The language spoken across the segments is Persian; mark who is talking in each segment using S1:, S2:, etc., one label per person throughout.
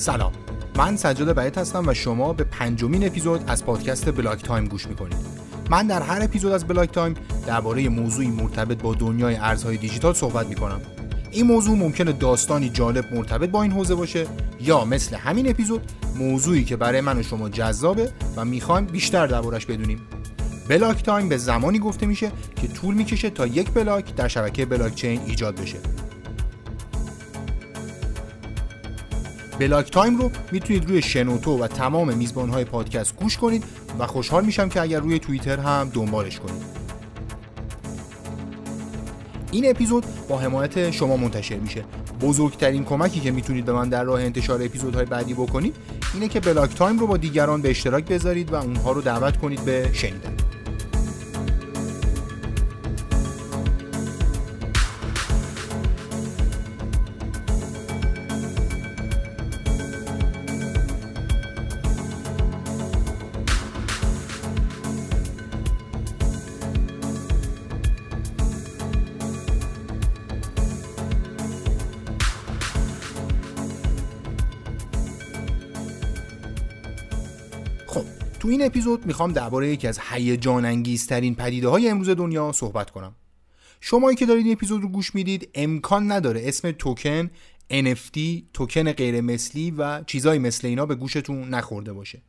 S1: سلام. من سجاد بعید هستم و شما به پنجمین اپیزود از پادکست Block Time گوش می‌کنید. من در هر اپیزود از Block Time درباره موضوعی مرتبط با دنیای ارزهای دیجیتال صحبت می‌کنم. این موضوع ممکنه داستانی جالب مرتبط با این حوزه باشه یا مثل همین اپیزود موضوعی که برای من و شما جذابه و می‌خوایم بیشتر دربارش بدونیم. block time به زمانی گفته میشه که طول می‌کشه تا یک بلاک در شبکه بلاک چین ایجاد بشه. Block Time رو می‌تونید روی شنوتو و تمام میزبانهای پادکست گوش کنید و خوشحال میشم که اگر روی توییتر هم دنبالش کنید. این اپیزود با حمایت شما منتشر میشه. بزرگترین کمکی که می‌تونید به من در راه انتشار اپیزودهای بعدی بکنید اینه که Block Time رو با دیگران به اشتراک بذارید و اونها رو دعوت کنید به شنیدن. این اپیزود می‌خوام درباره یکی از هیجان انگیزترین پدیده های امروز دنیا صحبت کنم. شمایی که دارید این اپیزود رو گوش می‌دید امکان نداره اسم توکن NFT توکن غیر مثلی و چیزای مثل اینا به گوشتون نخورده باشه.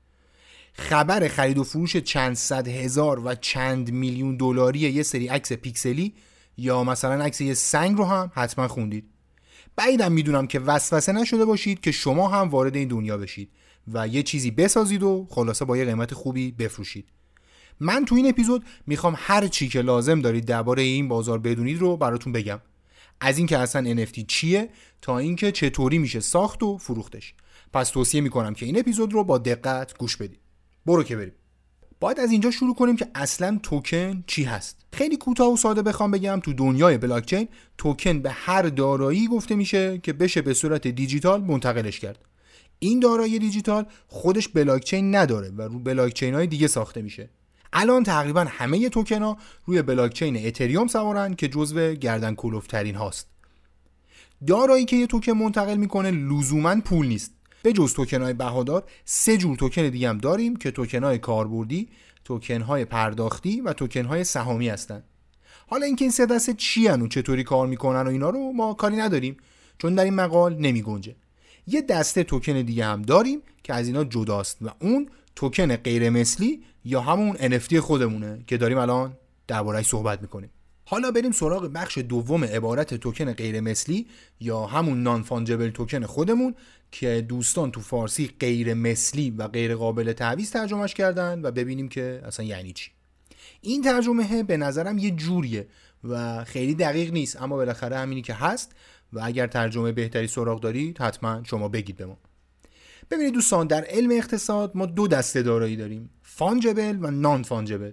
S1: خبر خرید و فروش چند صد هزار و چند میلیون دلاری یه سری عکس پیکسلی یا مثلا عکس یه سنگ رو هم حتما خوندید. بعیدم می‌دونم که وسوسه نشده باشید که شما هم وارد این دنیا بشید. و یه چیزی بسازید و خلاصه با یه قیمت خوبی بفروشید. من تو این اپیزود می‌خوام هر چی که لازم دارید درباره این بازار بدونید رو براتون بگم. از اینکه اصلا NFT چیه تا اینکه چطوری میشه ساخت و فروختش. پس توصیه می‌کنم که این اپیزود رو با دقت گوش بدید. برو که بریم. باید از اینجا شروع کنیم که اصلا توکن چی هست. خیلی کوتاه و ساده بخوام بگم تو دنیای بلاکچین توکن به هر دارایی گفته میشه که بشه به صورت دیجیتال منتقلش کرد. این دارایی دیجیتال خودش بلاکچین نداره و رو بلاکچین های دیگه ساخته میشه. الان تقریبا همه توکن ها روی بلاکچین اتریوم سوارن که جزو گردن کلفت‌ترین هاست. دارایی که یه توکن منتقل می‌کنه لزوما پول نیست. به جز توکن های بهادار سه جور توکن دیگه هم داریم که توکن های کاربردی توکن های پرداختی و توکن های سهامی هستن. حالا اینکه این سه دسته چی و چطوری کار می‌کنن و اینا رو ما کاری نداریم چون در این مقال نمی گنجه. یه دسته توکن دیگه هم داریم که از اینا جداست و اون توکن غیر مثلی یا همون NFT خودمونه که داریم الان درباره‌اش صحبت می‌کنیم. حالا بریم سراغ بخش دوم عبارت توکن غیر مثلی یا همون نان فانجبل توکن خودمون که دوستان تو فارسی غیر مثلی و غیر قابل تعویض ترجمهش کردن و ببینیم که اصلا یعنی چی. این ترجمه به نظرم یه جوریه و خیلی دقیق نیست اما بالاخره همینی که هست. و اگر ترجمه بهتری سراغ دارید حتما شما بگید به ما. ببینید دوستان در علم اقتصاد ما دو دسته دارایی داریم فانجبل و نان فانجبل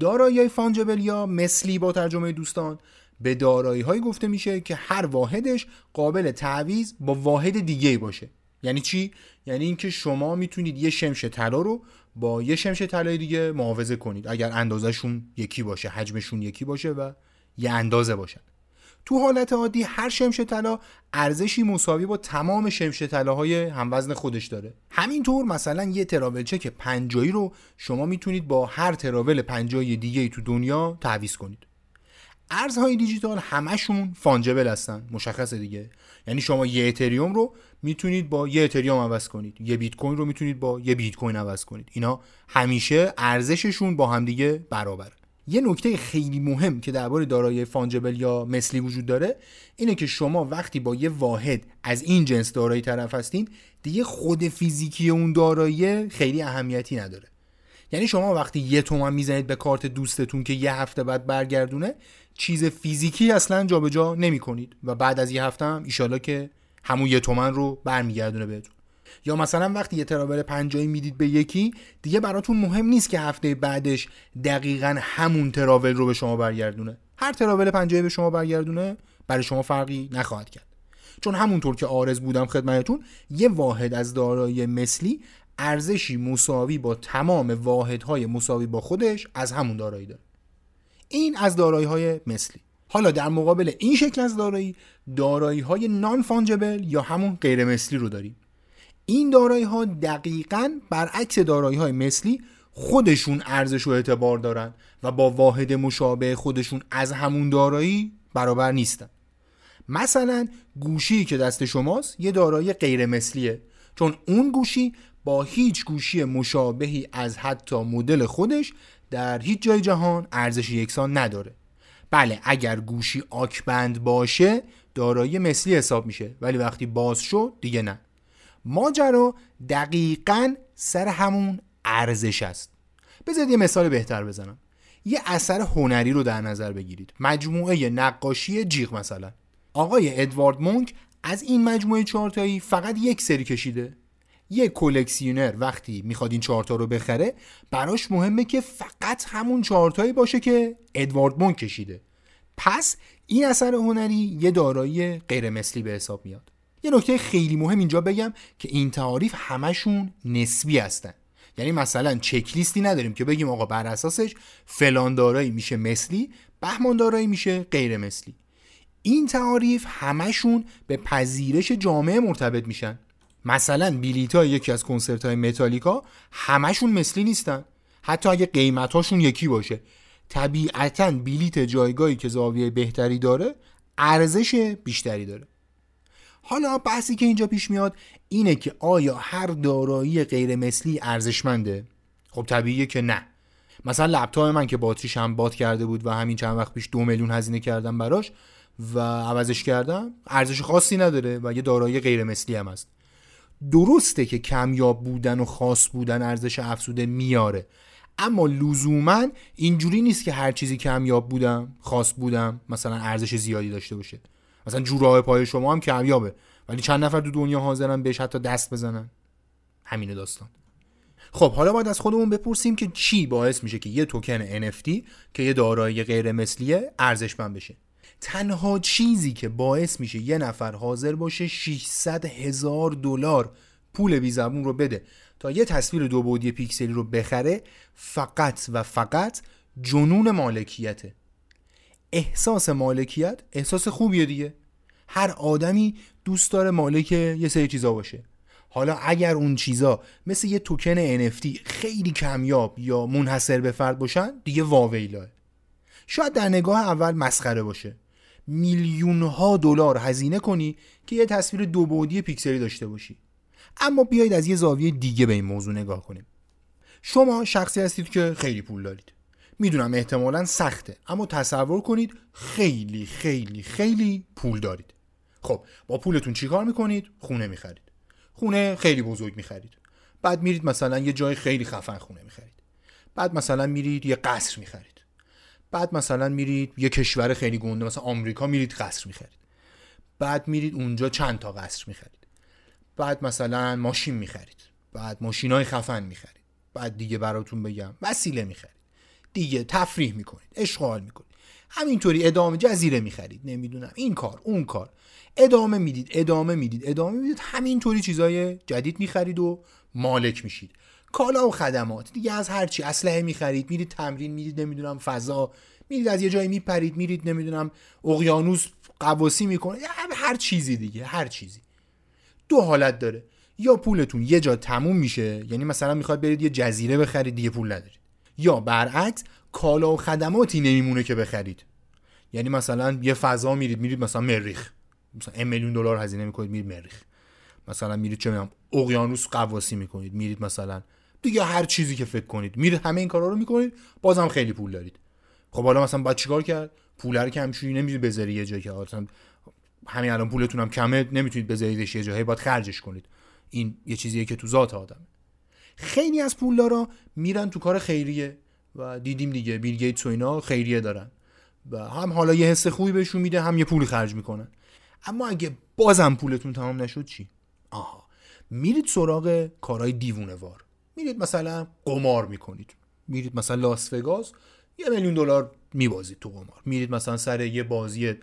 S1: دارایی فانجبل یا مثلی با ترجمه دوستان به دارایی های گفته میشه که هر واحدش قابل تعویض با واحد دیگه باشه. یعنی چی؟ یعنی اینکه شما می‌تونید یه شمش طلا رو با یه شمش طلای دیگه معاوضه کنید. اگر اندازهشون یکی باشه حجمشون یکی باشه و یه اندازه باشن. تو حالت عادی هر شمش طلا ارزشی مساوی با تمام شمش طلاهای هموزن خودش داره. همینطور مثلا یه تراول چک پنجایی رو شما می‌تونید با هر تراول پنجایی دیگه تو دنیا تعویض کنید. ارزهای دیجیتال همشون فانجبل هستن مشخصه دیگه. یعنی شما یه اتریوم رو می‌تونید با یه اتریوم عوض کنید. یه بیت کوین رو می‌تونید با یه بیت کوین عوض کنید. اینا همیشه ارزششون با همدیگه برابر یه نکته خیلی مهم که درباره دارایی فانجبل یا مثلی وجود داره اینه که شما وقتی با یه واحد از این جنس دارایی طرف هستین دیگه خود فیزیکی اون دارایی خیلی اهمیتی نداره. یعنی شما وقتی یه تومن می‌زنید به کارت دوستتون که یه هفته بعد برگردونه چیز فیزیکی اصلا جابجا نمی کنید و بعد از یه هفته هم ایشالا که همون یه تومن رو برمیگردونه بهتون. یا مثلا وقتی یه تراول پنجایی می‌دید به یکی دیگه براتون مهم نیست که هفته بعدش دقیقا همون تراول رو به شما برگردونه. هر تراول پنجایی به شما برگردونه برای شما فرقی نخواهد کرد. چون همونطور که آرز بودم خدمتتون یه واحد از دارایی مثلی ارزشی مساوی با تمام واحدهای مساوی با خودش از همون دارایی داره. این از دارایی های مثلی. حالا در مقابل این شکل از دارایی دارایی های نان فانجبل یا همون غیر مثلی رو داریم. این دارایی ها دقیقا برعکس دارایی های مثلی خودشون ارزش و اعتبار دارن و با واحد مشابه خودشون از همون دارایی برابر نیستن. مثلا گوشی که دست شماست یه دارایی غیر مثلیه چون اون گوشی با هیچ گوشی مشابهی از حتی مدل خودش در هیچ جای جهان ارزش یکسان نداره. بله اگر گوشی آکبند باشه دارایی مثلی حساب میشه ولی وقتی باز شد دیگه نه. ماجرا دقیقا سر همون ارزش است. بذارید یه مثال بهتر بزنم. یه اثر هنری رو در نظر بگیرید. مجموعه نقاشی جیغ مثلا. آقای ادوارد مونک از این مجموعه چهارتایی فقط یک سری کشیده. یه کلکسیونر وقتی می‌خواد این چهارتا رو بخره براش مهمه که فقط همون چهارتایی باشه که ادوارد مونک کشیده. پس این اثر هنری یه دارایی غیر مثلی به حساب میاد. یه نکته خیلی مهم اینجا بگم که این تعاریف همشون نسبی هستن. یعنی مثلا چک لیستی نداریم که بگیم آقا بر اساسش فلان دارایی میشه مثلی بهمان دارایی میشه غیر مثلی. این تعاریف همشون به پذیرش جامعه مرتبط میشن. مثلا بیلیت های یکی از کنسرت های متالیکا همشون مثلی نیستن. حتی اگه قیمتاشون یکی باشه. طبیعتا بیلیت جایگاهی که زاویه بهتری داره ارزش بیشتری داره. حالا بحثی که اینجا پیش میاد اینه که آیا هر دارایی غیر مثلی ارزشمنده؟ خب طبیعیه که نه. مثلا لپتاپ من که باتریش هم باد کرده بود و همین چند وقت پیش دو میلیون هزینه کردم براش و عوضش کردم ارزش خاصی نداره و یه دارایی غیر مثلی هم هست. درسته که کمیاب بودن و خاص بودن ارزش افزوده میاره. اما لزوما اینجوری نیست که هر چیزی کمیاب بودم خاص بودم مثلا ارزش زیادی داشته باشه. مثلا جوراه پای شما هم کمیابه. ولی چند نفر تو دنیا حاضرن بهش حتی دست بزنن؟ همینه داستان. خب حالا باید از خودمون بپرسیم که چی باعث میشه که یه توکن NFT که یه دارایی غیر مثلیه ارزشمند بشه. تنها چیزی که باعث میشه یه نفر حاضر باشه 600 هزار دلار پول بی زبون رو بده تا یه تصویر دو بعدی پیکسلی رو بخره فقط و فقط جنون مالکیته. احساس مالکیت احساس خوبیه دیگه. هر آدمی دوست داره مالک یه سری چیزا باشه. حالا اگر اون چیزا مثل یه توکن NFT خیلی کمیاب یا منحصر به فرد باشن دیگه واویلاه. شاید در نگاه اول مسخره باشه. میلیون ها دلار هزینه کنی که یه تصویر دو بعدی پیکسلی داشته باشی. اما بیایید از یه زاویه دیگه به این موضوع نگاه کنیم. شما شخصی هستید که خیلی پول دارید. می‌دونم احتمالا سخته اما تصور کنید خیلی خیلی خیلی پول دارید. خب با پولتون چیکار می‌کنید؟ خونه می‌خرید. خونه خیلی بزرگ می‌خرید. بعد میرید مثلا یه جای خیلی خفن خونه می‌خرید. بعد مثلا میرید یه قصر می‌خرید. بعد مثلا میرید یه کشور خیلی گنده مثلا آمریکا میرید قصر می‌خرید. بعد میرید اونجا چند تا قصر می‌خرید. بعد مثلا ماشین می‌خرید. بعد ماشین های خفن می‌خرید. بعد دیگه براتون بگم وسیله می‌خرید. دیگه تفریح می‌کنید اشغال می‌کنید. همینطوری ادامه جزیره می‌خرید. نمی‌دونم. این کار اون کار. ادامه می‌دید ادامه می‌دید ادامه می‌دید. همینطوری چیزای جدید می‌خرید و مالک میشید. کالا و خدمات. دیگه از هر چی. اسلحه می‌خرید. میرید تمرین میرید نمی‌دونم فضا. میرید از یه جایی میپرید میرید نمی‌دونم اقیانوس قواسی می‌کنه. هر چیزی دیگه هر چیزی. دو حالت داره. یا پولتون یه جا تموم میشه یعنی مثلا می‌خواد برید یه جزیره بخرید دیگه پول ندارید. یا برعکس کالا و خدماتی نمیمونه که بخرید. یعنی مثلا یه فضا میرید میرید مثلا مریخ. مثلا میلیون دلار هزینه می‌کنید میرید مریخ. مثلا میرید چه می‌دونم اقیانوس قواسی می‌کنید میرید مثلا دیگه هر چیزی که فکر کنید. میرید همه این کارا رو می‌کنید بازم خیلی پول دارید. خب حالا مثلا باید چیکار کرد؟ پول رو که همینجوری نمی‌تونید بذاری یه جایی که مثلا همین الان پولتون هم کمه نمی‌تونید بذاریدش یه جایی باید خرجش کنید. این یه چیزیه که تو ذات آدمه. خیلی از پولدارا میرن تو کار خیریه و دیدیم دیگه بیل گیتس و اینا خیریه دارن و هم حالا یه حس خوبی بهشون میده هم یه پولی خرج می‌کنن. اما اگه بازم پولتون تمام نشد چی؟ آها میرید سراغ کارهای دیوونه وار. میرید مثلا قمار می‌کنید. میرید مثلا لاس وگاس یه میلیون دلار میبازید تو قمار. میرید مثلا سر یه بازی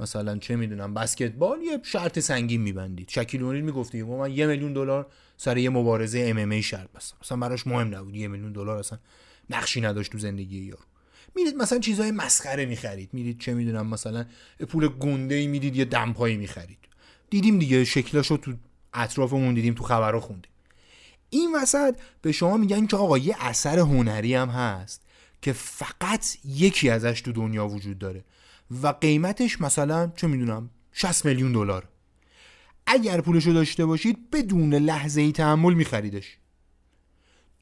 S1: مثلا چه می‌دونم بسکتبال یه شرط سنگین میبندید. شکیل اونیل می‌گفتی من یه میلیون دلار سر یه مبارزه ام ام ای شرط بستم. مثلا براش مهم نبود. یه میلیون دلار اصلا نقشی نداشت تو زندگی یارو. میرید مثلا چیزهای مسخره می‌خرید. میرید چه می‌دونم مثلا پول گنده ای می‌دید یه دمپایی می‌خرید. دیدیم دیگه شکلاشو تو اطرافمون دیدیم تو خبرها خوندیم. این وسط به شما میگن که آقا یه اثر هنری هم هست که فقط یکی ازش تو دنیا وجود داره. و قیمتش مثلا چه می‌دونم 60 میلیون دلار. اگر پولشو داشته باشید بدون لحظه ای تحمل میخریدش.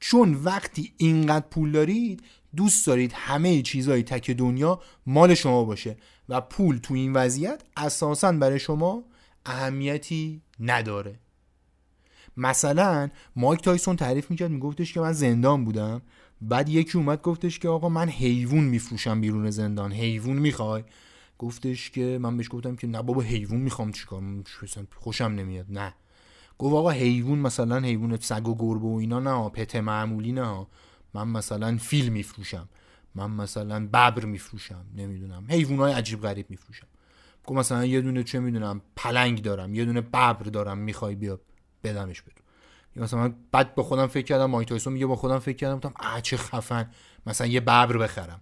S1: چون وقتی اینقدر پول دارید دوست دارید همه چیزهای تک دنیا مال شما باشه و پول تو این وضعیت اساسا برای شما اهمیتی نداره. مثلا مایک تایسون تعریف می‌کرد میگفتش که من زندان بودم. بعد یکی اومد گفتش که آقا من حیوان میفروشم بیرون زندان. حیوان می‌خوای؟ گفتش که من بهش گفتم که نه بابا حیوان می‌خوام چیکار؟ خوشم نمیاد. نه. گفت آقا حیوان مثلا حیوان سگ و گربه و اینا نه پته معمولی نه من مثلا فیل میفروشم. من مثلا ببر میفروشم. نمی‌دونم. های عجیب غریب میفروشم. گفت مثلا یه دونه چه می‌دونم پلنگ دارم. یه دونه ببر دارم. می‌خوای بیا بدمش بدون مثلا من بعد با خودم فکر کردم مایک تایسون میگه با خودم فکر کردم گفتم اه چه خفن مثلا یه ببر بخرم.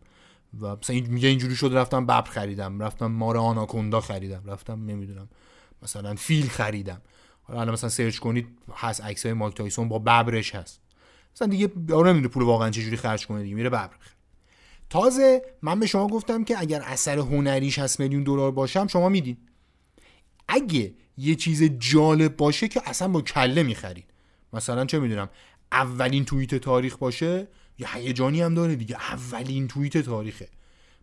S1: و مثلا میگه اینجوری شد رفتم ببر خریدم رفتم مار آناکوندا خریدم رفتم نمی‌دونم مثلا فیل خریدم. حالا الان مثلا search کنید هست عکس های مایک تایسون با ببرش هست. مثلا دیگه یارو نمی‌دونه پول واقعا چجوری خرج کنه دیگه میره ببر تازه من به شما گفتم که اگر اثر هنری 60 میلیون دلار باشم شما میدین. اگه یه چیز جالب باشه که اصلا با کله می‌خرید مثلا چه می‌دونم اولین توییت تاریخ باشه یه هیجانی هم داره دیگه اولین توییت تاریخه.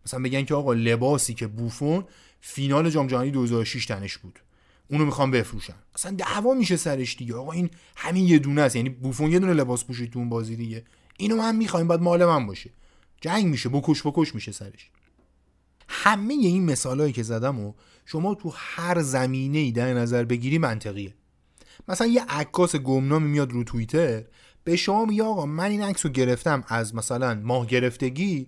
S1: مثلا بگن که آقا لباسی که بوفون فینال جام جهانی 2006 تنش بود. اونو می‌خوام بفروشن اصلا دعوا میشه سرش دیگه. آقا این همین یه دونه است یعنی بوفون یه دونه لباس پوشید تو اون بازی دیگه. اینو من می‌خوایم بعد مال من باشه. جنگ میشه بکش بکش میشه سرش. همه این مثالهایی که زدم و شما تو هر زمینه ای در نظر بگیری منطقیه. مثلا یه عکاس گمنامی میاد رو توییتر به شما میگه آقا من این عکس گرفتم از مثلا ماه گرفتگی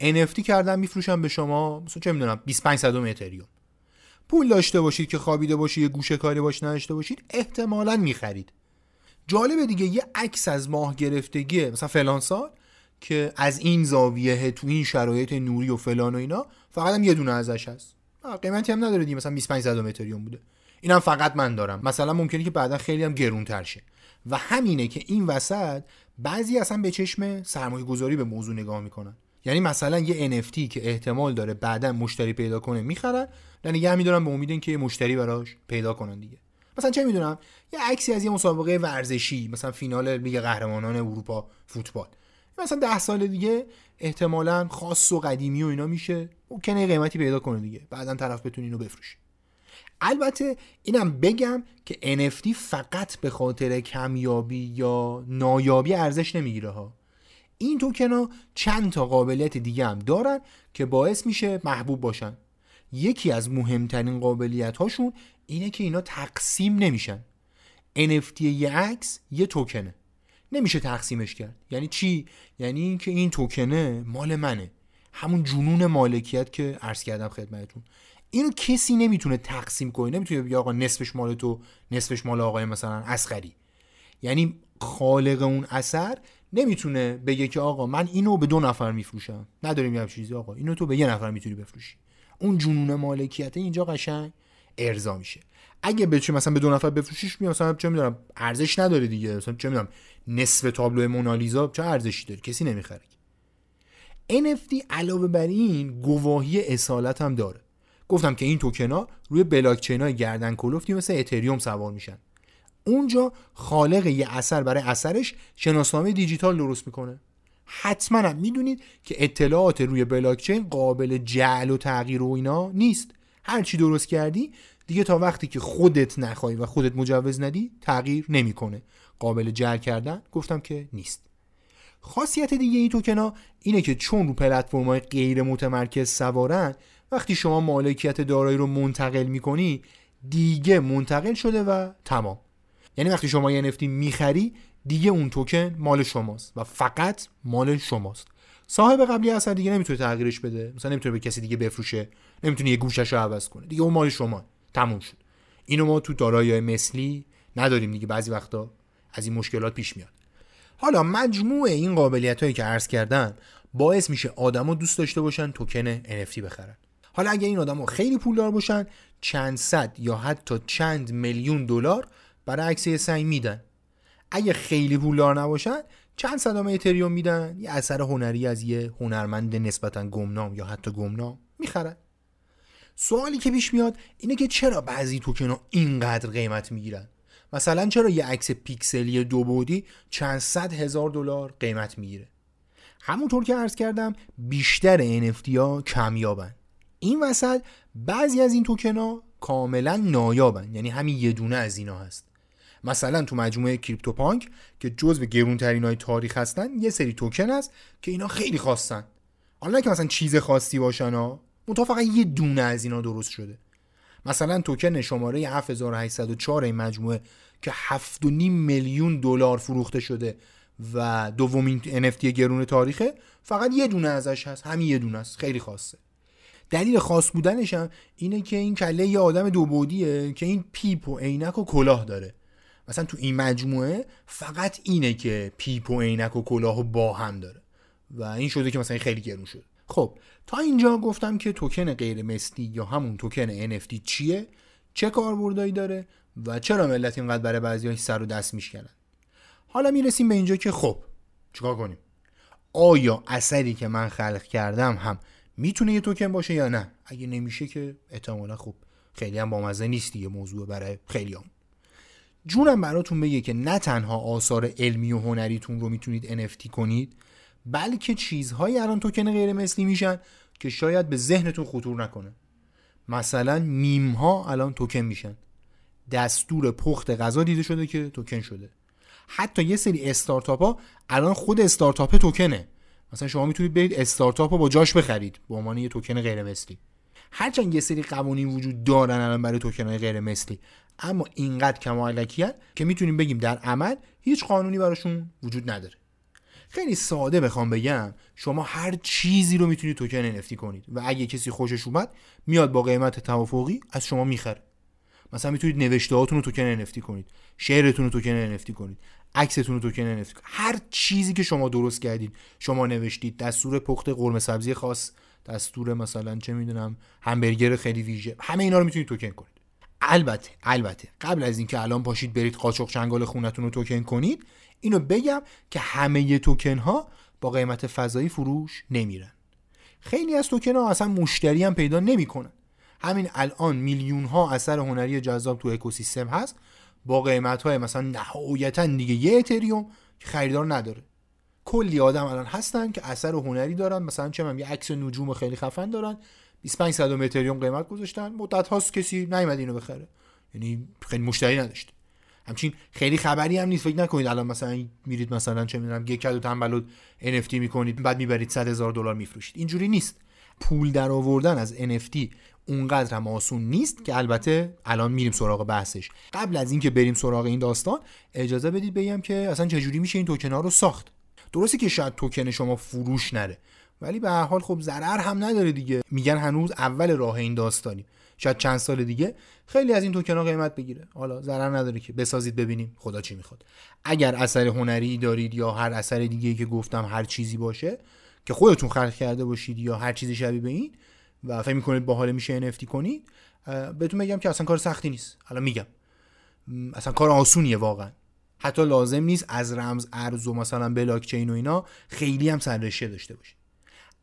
S1: NFT کردم میفروشم به شما مثلا چه می‌دونم 25 صدم اتریوم. پول داشته باشید که خوابیده باشید یه گوشه کاری باش نداشته باشید احتمالا می‌خرید. جالبه دیگه یه عکس از ماه گرفتگی مثلا فلان سال که از این زاویه تو این شرایط نوری و فلان و اینا فقط هم یه دونه ازش هست. قیمتی هم نداره دیگه مثلا 25 صد اتریوم بوده. اینم فقط من دارم. مثلا ممکنه که بعدا خیلی هم گرون شه. و همینه که این وسط بعضی اصلا به چشم سرمایه گذاری به موضوع نگاه می‌کنن. یعنی مثلا یه NFT که احتمال داره بعدا مشتری پیدا کنه می‌خرن و نگه میدارن به امید که یه مشتری براش پیدا کنن دیگه. مثلا چه می‌دونم یه عکسی از یه مسابقه ورزشی مثلا فینال لیگ قهرمانان اروپا فوتبال. مثلا ده سال دیگه احتمالا خاص و قدیمی و اینا میشه ممکنه قیمتی پیدا کنه دیگه. بعدا طرف بتونه اینو بفروشه. البته اینم بگم که NFT فقط به خاطر کمیابی یا نایابی ارزش نمی‌گیره ها. این توکن ها چند تا قابلیت دیگه هم دارن که باعث میشه محبوب باشن. یکی از مهمترین قابلیت هاشون اینه که اینا تقسیم نمیشن. NFT یه عکس یه توکنه. نمیشه تقسیمش کرد. یعنی چی؟ یعنی اینکه این توکنه مال منه. همون جنون مالکیت که عرض کردم خدمتتون. اینو کسی نمی‌تونه تقسیم کنه نمی‌تونه بگه آقا نصفش مال تو نصفش مال آقای مثلا اسخری یعنی خالق اون اثر نمی‌تونه بگه که آقا من اینو به دو نفر میفروشم. نداریم یه چیزی آقا اینو تو به یه نفر می‌تونی بفروشی. اون جنون مالکیت اینجا قشنگ ارضا میشه. اگه بچه مثلا به دو نفر بفروشیش می مثلا چه می‌دونم ارزش نداره دیگه. مثلا چه می‌دونم نصف تابلو مونالیزا چه ارزشی داره؟ کسی نمی‌خره. NFT علاوه بر این گواهی اصالت هم داره. گفتم که این توکنا روی بلاکچین های گردن کلفتی مثل اتریوم سوار میشن. اونجا خالق یه اثر برای اثرش شناسنامه دیجیتال درست می‌کنه. حتما هم می‌دونید که اطلاعات روی بلاکچین قابل جعل و تغییر و اینا نیست. هر چی درست کردی دیگه تا وقتی که خودت نخوای و خودت مجوز ندی تغییر نمی‌کنه. قابل جعل کردن گفتم که نیست. خاصیت دیگه این توکنا اینه که چون رو پلتفرم‌های غیر متمرکز سوارن وقتی شما مالکیت دارایی رو منتقل می‌کنی دیگه منتقل شده و تمام. یعنی وقتی شما یه نفتی می‌خری دیگه اون توکن مال شماست و فقط مال شماست. صاحب قبلی اثر دیگه نمی‌تونه تغییرش بده. مثلا نمی‌تونه به کسی دیگه بفروشه. نمی‌تونه یه گوشش رو عوض کنه. دیگه اون مال شما. تموم شد. اینو ما تو دارایی مثلی نداریم دیگه. بعضی وقتا از این مشکلات پیش میاد. حالا مجموع این قابلیت هایی که عرض کردم باعث میشه آدما دوست داشته باشن توکن NFT بخرن. حالا اگر این آدما خیلی پولدار باشن چند صد یا حتی چند میلیون دلار برای عکس یه سنگ میدن. اگه خیلی پولدار نباشن چند صدام اتریوم میدن. یه اثر هنری از یه هنرمند نسبتا گمنام یا حتی گمنام می‌خرن. سوالی که پیش میاد اینه که چرا بعضی توکن ها اینقدر قیمت می‌گیرن؟ مثلا چرا یه عکس پیکسلی دو بودی چند صد هزار دلار قیمت می‌گیره؟ همونطور که عرض کردم بیشتر NFT ها کمیابن. این وسط بعضی از این توکن ها کاملا نایابن. یعنی همین یه دونه از اینا هست. مثلا تو مجموعه کریپتوپانک که جزو گرونترین های تاریخ هستن یه سری توکن هست که اینا خیلی خواستن حالا که مثلا چیز خاصی باشن ها منتها فقط یه دونه از اینا درست شده. مثلا توکن شماره 7804 این مجموعه که 7.5 میلیون دلار فروخته شده و دومین NFT گرون تاریخه فقط یه دونه ازش هست. همین یه دونه است. خیلی خاصه. دلیل خاص بودنش هم اینه که این کله یه آدم دو بعدیه که این پیپ و عینک و کلاه داره. مثلا تو این مجموعه فقط اینه که پیپ و عینک و کلاه و با هم داره. و این شده که مثلا خیلی گرون شد خب تا اینجا گفتم که توکن غیر مثلی یا همون توکن NFT چیه؟ چه کاربردایی داره و چرا ملت اینقدر برای بعضی‌ها سر و دست میشکنن؟ حالا می‌رسیم به اینجا که خب چیکار کنیم؟ آیا اثری که من خلق کردم هم می‌تونه یه توکن باشه یا نه؟ اگه نمیشه که احتمالا خب خیلی هم بامزه نیست دیگه موضوع برای خیلی هم. جونم براتون بگه که نه تنها آثار علمی و هنریتون رو می‌تونید NFT کنید بلکه چیزهایی الان توکن غیر مثلی میشن که شاید به ذهنتون خطور نکنه. مثلا میم ها الان توکن میشن. دستور پخت غذا دیده شده که توکن شده. حتی یه سری استارتاپ ها الان خود استارتاپ توکنه. مثلا شما می‌تونید برید استارتاپ رو با جاش بخرید به عنوان یه توکن غیر مثلی. هرچند یه سری قوانین وجود دارن الان برای توکن های غیر مثلی اما اینقدر کم و الکی که می‌تونیم بگیم در عمل هیچ قانونی براشون وجود نداره. خیلی ساده بخوام بگم شما هر چیزی رو می‌تونید توکن NFT کنید و اگه کسی خوشش اومد میاد با قیمت توافقی از شما می‌خره. مثلا می‌تونید نوشته هاتون رو توکن NFT کنید شعرتون رو توکن NFT کنید. عکستون رو توکن NFT هر چیزی که شما درست کردید شما نوشتید. دستور پخت قرمه سبزی خاص دستور مثلا چه می‌دونم همبرگر خیلی ویژه. همه اینا رو می‌تونید توکن کنید. البته البته قبل از اینکه الان پاشید برید قاچاق چنگال خونتون رو توکن کنید اینو بگم که همه توکن ها با قیمت فضایی فروش نمیرن. خیلی از توکن ها اصلا مشتری هم پیدا نمی‌کنن. همین الان میلیون ها اثر هنری جذاب تو اکوسیستم هست. با قیمت های مثلا نهایتا دیگه یه اتریوم که خریدار نداره. کلی آدم الان هستن که اثر هنری دارن مثلا چه من یه عکس نجوم خیلی خفن دارن 25 صد اتریوم قیمت گذاشتن مدت هاست کسی نیومد اینو بخره. یعنی خیلی مشتری نداشت. همچین خیلی خبری هم نیست فکر نکنید الان مثلا میرید مثلا چه می‌دونم یک کدو تنبلود NFT می‌کنید بعد می‌برید 100 هزار دلار میفروشید. اینجوری نیست. پول در آوردن از NFT اونقدر هم آسون نیست که البته الان میریم سراغ بحثش. قبل از اینکه بریم سراغ این داستان اجازه بدید بگم که اصلا چجوری میشه این توکن ها رو ساخت. درسته که شاید توکن شما فروش نره ولی به هر حال خب ضرر هم نداره دیگه. میگن هنوز اول راه این داستانی شاید چند سال دیگه خیلی از این توکن ها قیمت بگیره. حالا ضرر نداره که. بسازید ببینیم خدا چی می‌خواد. اگر اثر هنری دارید یا هر اثر دیگه که گفتم هر چیزی باشه که خودتون خلق کرده باشید یا هر چیزی شبیه به این و فکر می‌کنید باحال میشه NFT کنید بهتون میگم که اصلا کار سختی نیست. حالا میگم. اصلا کار آسونیه واقعا. حتی لازم نیست از رمز ارز و مثلا بلاک چین و اینا خیلی هم سررشته داشته باشید.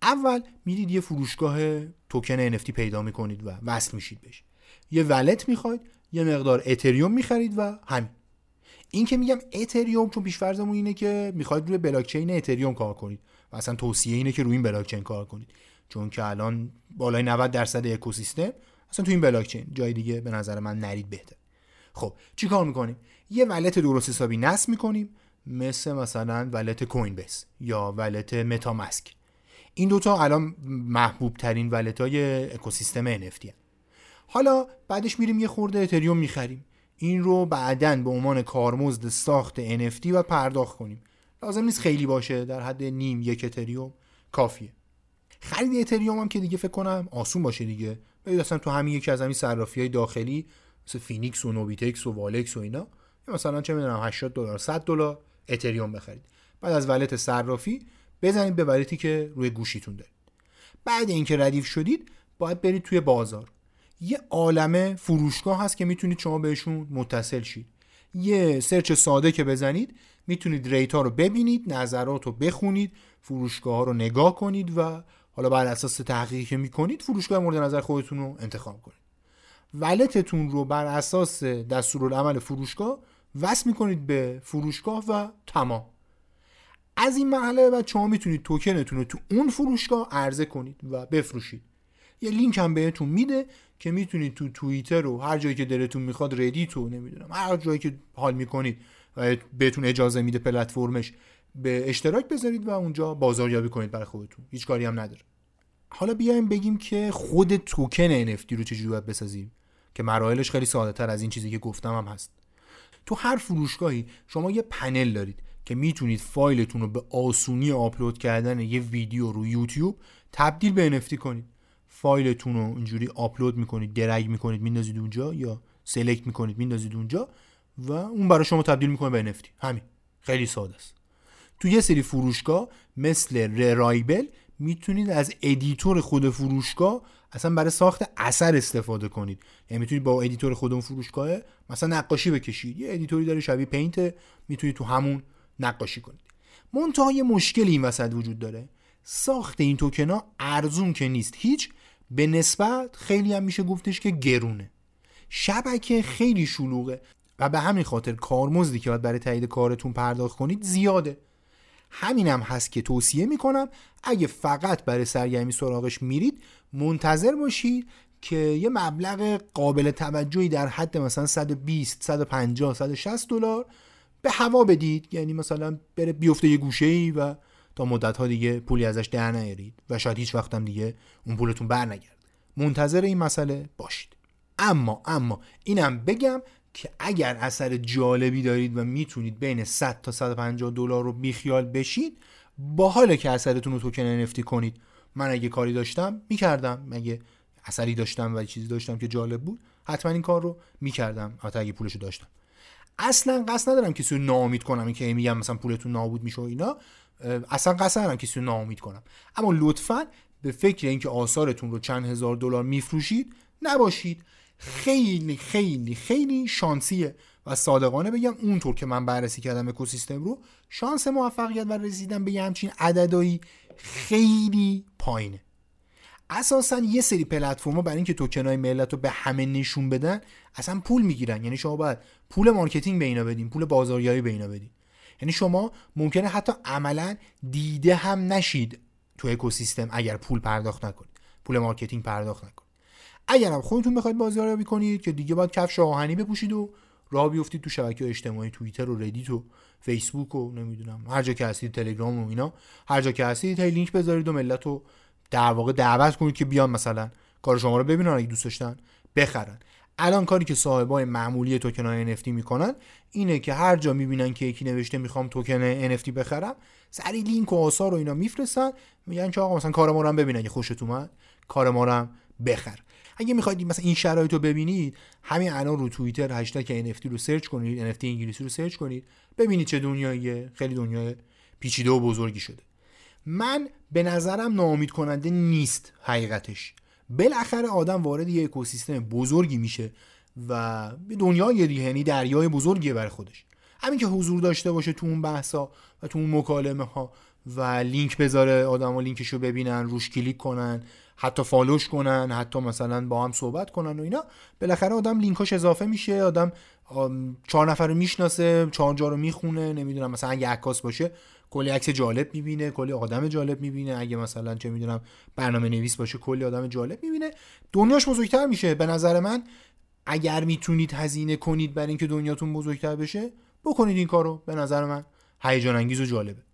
S1: اول میرید یه فروشگاه توکن NFT پیدا می‌کنید و وصل میشید بهش. یه ولت می‌خواید یه مقدار اتریوم می‌خرید و همین. این که میگم اتریوم چون پیشفرزمون اینه که می‌خواید روی بلاکچین اتریوم کار کنید. و اصلا توصیه اینه که روی این بلاکچین کار کنید. چون که الان بالای 90 درصد اکوسیستم اصلا تو این بلاکچین جای دیگه به نظر من نرید بهتر. خب چیکار می‌کنیم؟ یه ولت درست حسابی نصب می‌کنیم مثل مثلا ولت کوین بیس یا ولت متاماسک این دوتا الان محبوب ترین ولت های اکوسیستم NFT هم. حالا بعدش میریم یه خورده اتریوم می‌خریم. این رو بعدا به عنوان کارمزد ساخت NFT و پرداخت کنیم. لازم نیست خیلی باشه در حد نیم یک اتریوم. کافیه. خرید اتریوم هم که دیگه فکر کنم آسون باشه دیگه. برید اصلا تو همین یکی از همین صرافی های داخلی مثل فینیکس و نوبیتکس و والکس و اینا مثلا چه می‌دونم 80 دلار 100 دلار اتریوم بخرید. بعد از wallet صرافی بزنید به wallet ی که روی گوشیتون دارید. بعد اینکه ردیف شدید باید برید توی بازار. یه عالمه فروشگاه هست که می‌تونید شما بهشون متصل شید. یه search ساده که بزنید می‌تونید rate ها رو ببینید نظرات رو بخونید فروشگاه ها رو نگاه کنید و حالا بر اساس تحقیقی که می‌کنید فروشگاه مورد نظر خودتون رو انتخاب کنید. wallet تون رو بر اساس دستورالعمل فروشگاه وصل می‌کنید به فروشگاه و تمام. از این مرحله بعد شما می‌تونید توکنتون رو تو اون فروشگاه عرضه کنید و بفروشید. یه لینک هم بهتون میده که می‌تونید تو توییتر و هر جایی که دلتون می‌خواد ردیت و نمی‌دونم هر جایی که حال می‌کنید و بهتون اجازه میده پلتفرمش به اشتراک بذارید و اونجا بازاریابی کنید برای خودتون. هیچ کاری هم نداره. حالا بیایم بگیم که خود توکن NFT رو چجوری باید بسازیم؟ که مراحلش خیلی ساده تر از این چیزی که گفتم هم هست. تو هر فروشگاهی شما یه پنل دارید که می‌تونید فایلتون رو به آسونی آپلود کردن یه ویدیو رو یوتیوب تبدیل به NFT کنید. فایلتون رو اینجوری آپلود می‌کنید drag می‌کنید میندازید اونجا یا select می‌کنید میندازید اونجا و اون برای شما تبدیل می‌کنه به NFT همین. خیلی ساده است. تو یه سری فروشگاه مثل Rarible می‌تونید از editor خود فروشگاه اصلا برای ساخت اثر استفاده کنید. یعنی می‌تونید با editor خود اون فروشگاه مثلا نقاشی بکشید. یه editor ی داره شبیه Paint می‌تونید تو همون نقاشی کنید. منتها یه مشکل این وسط وجود داره. ساخت این توکنا ارزون که نیست. هیچ به نسبت خیلی هم میشه گفتش که گرونه. شبکه خیلی شلوغه و به همین خاطر کارمزدی که باید برای تایید کارتون پرداخت کنید زیاده. همینم هست که توصیه می‌کنم اگه فقط برای سرگرمی سراغش میرید منتظر باشید که یه مبلغ قابل توجهی در حد مثلا 120 150 160 دلار به هوا بدید. یعنی مثلا بره بیفته یه گوشه ای و تا مدت ها دیگه پولی ازش در نیارید و شاید هیچ وقتم دیگه اون پولتون برنگرد منتظر این مسئله باشید. اما اما اینم بگم که اگر اثر جالبی دارید و می‌تونید بین 100 تا 150 دلار رو بیخیال بشید باحاله که اثرتون رو توکن انفتی کنید. من اگه کاری داشتم می‌کردم. اگه اثری داشتم و چیزی داشتم که جالب بود حتما این کار رو می‌کردم. حتی اگه پولشو داشتم. اصلا قصد ندارم کسی رو ناامید کنم. این که میگم مثلا پولتون نابود میشه و اینا. اصلا قصد ندارم کسی رو ناامید کنم. اما لطفا به فکر اینکه آثارتون رو چند هزار دلار میفروشید نباشید. خیلی خیلی خیلی شانسیه. و صادقانه بگم اونطور که من بررسی کردم اکوسیستم رو شانس موفقیت و رسیدن به همچین عددهایی خیلی پایینه. اساسا یه سری پلتفرما برای اینکه توکنای ملت رو به همه نشون بدن اصلا پول می‌گیرن. یعنی شما باید پول marketing به اینا بدین پول بازاریابی به اینا بدین. یعنی شما ممکنه حتی عملا دیده هم نشید تو اکوسیستم اگر پول پرداخت نکنید. پول marketing پرداخت نکنید. اگر هم خودتون بخواید بازاریابی کنید که دیگه باید کفش آهنی بپوشید و راه بیفتید تو شبکه اجتماعی توییتر و ردیت و فیسبوک و نمی‌دونم هر جا که هستید تلگرام و اینا. هر جا که هستید هی لینک بذارید و ملت رو در واقع دعوت کنید که بیان مثلا کار شما رو ببینن اگه دوست داشتن بخرن. الان کاری که صاحبای معمولی توکن های NFT می‌کنن اینه که هر جا می‌بینن که یکی نوشته می‌خوام توکن NFT بخرم سری لینک و آثار و اینا میفرستن میگن که آقا مثلا کار ما رو هم ببین اگه خوشت اومد کار ما رو هم بخر. اگه می‌خواید مثلا این شرایط رو ببینید همین الان رو توییتر هشتگ NFT رو search کنید NFT انگلیسی رو search کنید ببینید چه دنیاییه. خیلی دنیای پیچیده و بزرگی شده. من به نظرم ناامید کننده نیست حقیقتش. بالاخره آدم وارد یه اکوسیستم بزرگی میشه و دنیای دیگه یعنی دریای بزرگی برای خودش. همین که حضور داشته باشه تو اون بحثا و تو اون مکالمه ها و لینک بذاره آدم ها لینکشو ببینن روش کلیک کنن حتی follow ش کنن حتی مثلا با هم صحبت کنن و اینا. بالاخره آدم لینکاش اضافه میشه آدم چهار نفر رو می‌شناسه چهار جا رو می‌خونه نمی‌دونم مثلا اگه عکاس باشه کلی عکس جالب می‌بینه کلی آدم جالب می‌بینه. اگه مثلا چه می‌دونم برنامه نویس باشه کلی آدم جالب می‌بینه. دنیاش بزرگتر میشه. به نظر من اگر می‌تونید هزینه کنید برای اینکه دنیاتون بزرگتر بشه بکنید این کارو. به نظر من هیجان انگیز و جالبه.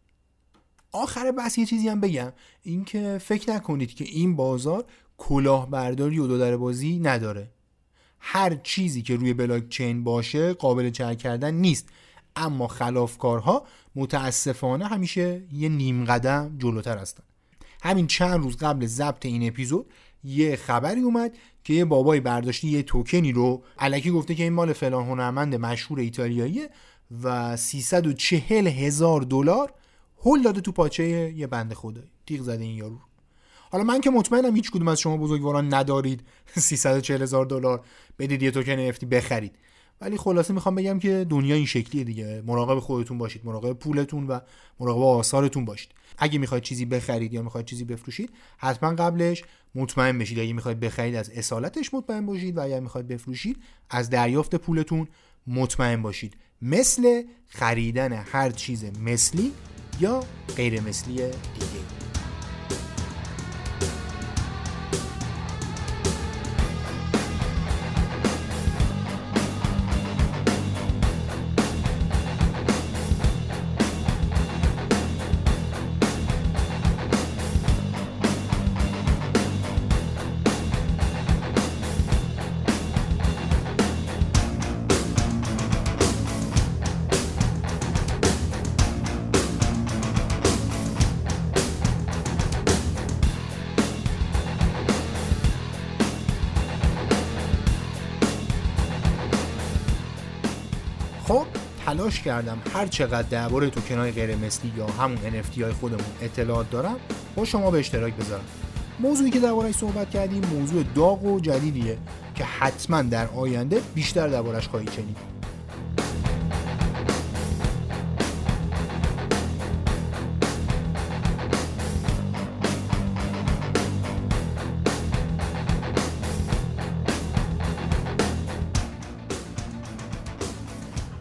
S1: آخر بس یه چیزی هم بگم. اینکه فکر نکنید که این بازار کلاهبرداری و دو در بازی نداره. هر چیزی که روی بلاک چین باشه قابل چک کردن نیست. اما خلافکارها متاسفانه همیشه یه نیم قدم جلوتر هستن. همین چند روز قبل ضبط این اپیزود یه خبری اومد که یه بابای برداشتی یه توکنی رو علکی گفته که این مال فلان هنرمند مشهور ایتالیاییه و 340 هزار دلار هول داده تو پاچه یه بند خدایی. تیغ زده این یارو. حالا من که مطمئنم هیچ کدوم از شما بزرگواران ندارید. 340 هزار دلار. بدید یه توکن افتی بخرید. ولی خلاصه می‌خوام بگم که دنیا این شکلیه دیگه. مراقب خودتون باشید. مراقب پولتون و مراقب آثارتون باشید. اگه می‌خواید چیزی بخرید یا می‌خواید چیزی بفروشید حتما قبلش مطمئن بشید. اگه می‌خواید بخرید از اصالتش مطمئن باشید و اگر می‌خواید بفروشید از دریافت پولتون مطمئن باشید. مثل خریدن هر چیز مثلی یا غیر مثلی دیگه تلاش کردم هر چقدر درباره توکن غیر مثلی یا همون NFT های خودمون اطلاعات دارم با شما به اشتراک بذارم. موضوعی که دربارهش صحبت کردیم موضوع داغ و جدیدیه که حتما در آینده بیشتر دربارش خواهید شنید.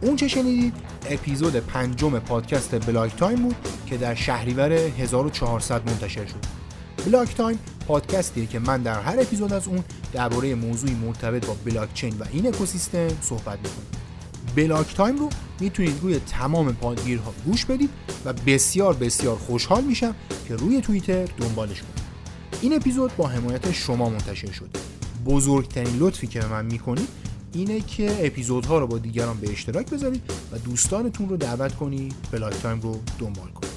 S1: اون چه شنیدید؟ اپیزود پنجم پادکست بلاک تایم بود که در شهریور 1400 منتشر شد. بلاک تایم پادکستیه که من در هر اپیزود از اون درباره موضوعی مرتبط با بلاک چین و این اکوسیستم صحبت می‌کنم. بلاک تایم رو می‌تونید روی تمام پادگیرها گوش بدید و بسیار بسیار خوشحال میشم که روی توییتر دنبالش کنید این اپیزود با حمایت شما منتشر شد بزرگترین لطفی که به من می‌کنید اینه که اپیزودها رو با دیگران به اشتراک بذارید و دوستانتون رو دعوت کنید بلاک تایم رو دنبال کنید.